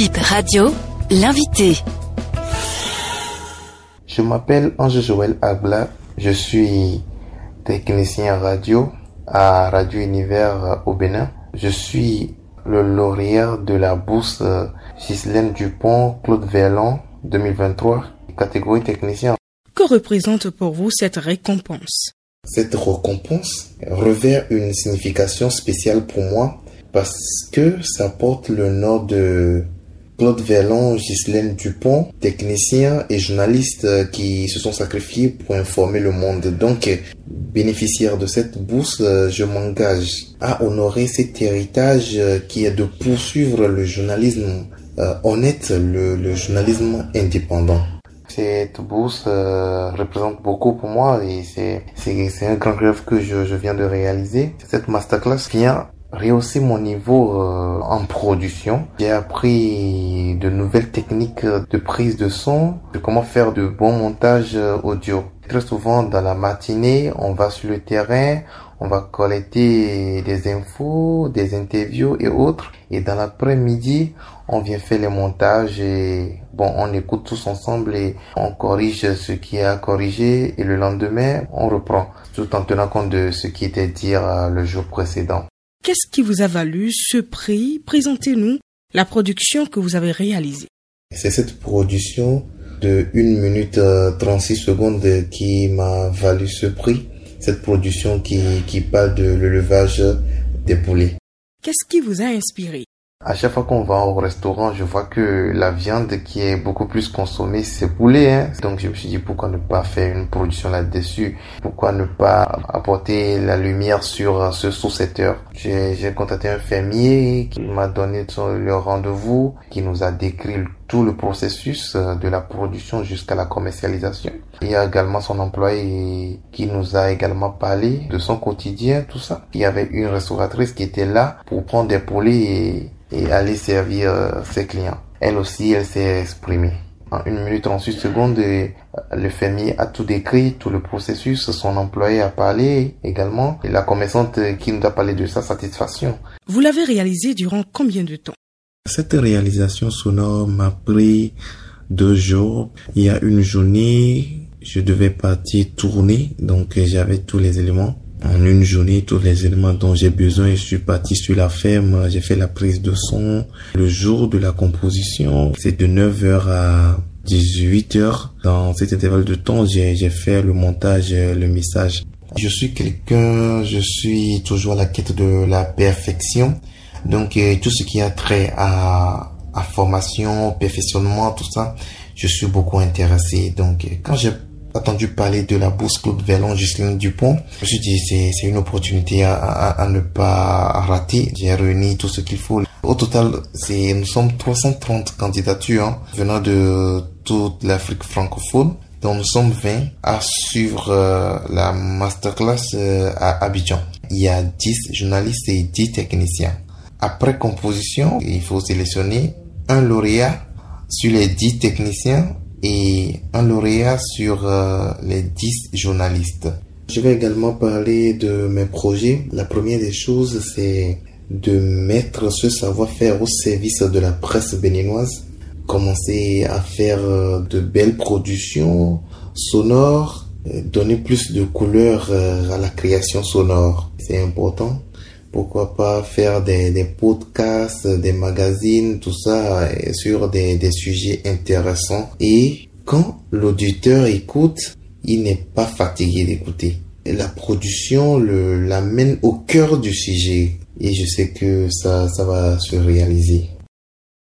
Bip Radio, l'invité. Je m'appelle Ange Joël Agla. Je suis technicien radio à Radio Univers au Bénin. Je suis le lauréat de la bourse Ghislaine Dupont Claude Verlon 2023, catégorie technicien. Que représente pour vous cette récompense? Cette récompense revêt une signification spéciale pour moi parce que ça porte le nom de Claude Verlon, Ghislaine Dupont, technicien et journaliste qui se sont sacrifiés pour informer le monde. Donc, bénéficiaire de cette bourse, je m'engage à honorer cet héritage qui est de poursuivre le journalisme euh, honnête, le, journalisme indépendant. Cette bourse euh, représente beaucoup pour moi et c'est c'est un grand rêve que je, je viens de réaliser. Cette masterclass vient rehausser mon niveau euh, en production. J'ai appris de nouvelles techniques de prise de son, de comment faire de bons montages audio. Très souvent dans la matinée, on va sur le terrain, on va collecter des infos, des interviews et autres. Et dans l'après-midi, on vient faire les montages et bon, on écoute tous ensemble et on corrige ce qui est à corriger et le lendemain, on reprend tout en tenant compte de ce qui était dit le jour précédent. Qu'est-ce qui vous a valu ce prix? Présentez-nous la production que vous avez réalisée. C'est cette production de 1 minute 36 secondes qui m'a valu ce prix. Cette production qui, qui parle de l'élevage des poulets. Qu'est-ce qui vous a inspiré? À chaque fois qu'on va au restaurant, je vois que la viande qui est beaucoup plus consommée, c'est poulet. Hein. Donc je me suis dit pourquoi ne pas faire une production là-dessus? Pourquoi ne pas apporter la lumière sur ce sous-secteur? J'ai contacté un fermier qui m'a donné le rendez-vous, qui nous a décrit tout le processus euh, de la production jusqu'à la commercialisation. Il y a également son employé qui nous a également parlé de son quotidien, tout ça. Il y avait une restauratrice qui était là pour prendre des poulets et, et aller servir euh, ses clients. Elle aussi, elle s'est exprimée. En 1 minute 38 secondes, euh, le fermier a tout décrit, tout le processus, son employé a parlé également, et la commerçante qui nous a parlé de sa satisfaction. Vous l'avez réalisé durant combien de temps? Cette réalisation sonore m'a pris deux jours. Il y a une journée, je devais partir tourner, donc j'avais tous les éléments. En une journée, tous les éléments dont j'ai besoin, je suis parti sur la ferme, j'ai fait la prise de son. Le jour de la composition, c'est de 9h à 18h. Dans cet intervalle de temps, j'ai fait le montage, le message. Je suis quelqu'un, je suis toujours à la quête de la perfection. Donc euh, tout ce qui a trait à, à formation, perfectionnement, tout ça, je suis beaucoup intéressé. Donc euh, quand j'ai entendu parler de la bourse Claude Vellon, Justine Dupont, je me suis dit c'est une opportunité à, à, à, ne pas rater. J'ai réuni tout ce qu'il faut. Au total, c'est nous sommes 330 candidatures hein, venant de toute l'Afrique francophone. Donc nous sommes 20 à suivre euh, la masterclass à Abidjan. Il y a 10 journalistes et 10 techniciens. Après composition, il faut sélectionner un lauréat sur les 10 techniciens et un lauréat sur euh, les 10 journalistes. Je vais également parler de mes projets. La première des choses, c'est de mettre ce savoir-faire au service de la presse béninoise. Commencer à faire euh, de belles productions sonores, euh, donner plus de couleurs à la création sonore. C'est important pourquoi pas faire des, des podcasts, des magazines, tout ça sur des, des sujets intéressants. Et quand l'auditeur écoute, il n'est pas fatigué d'écouter. La production l'amène au cœur du sujet et je sais que ça, ça va se réaliser.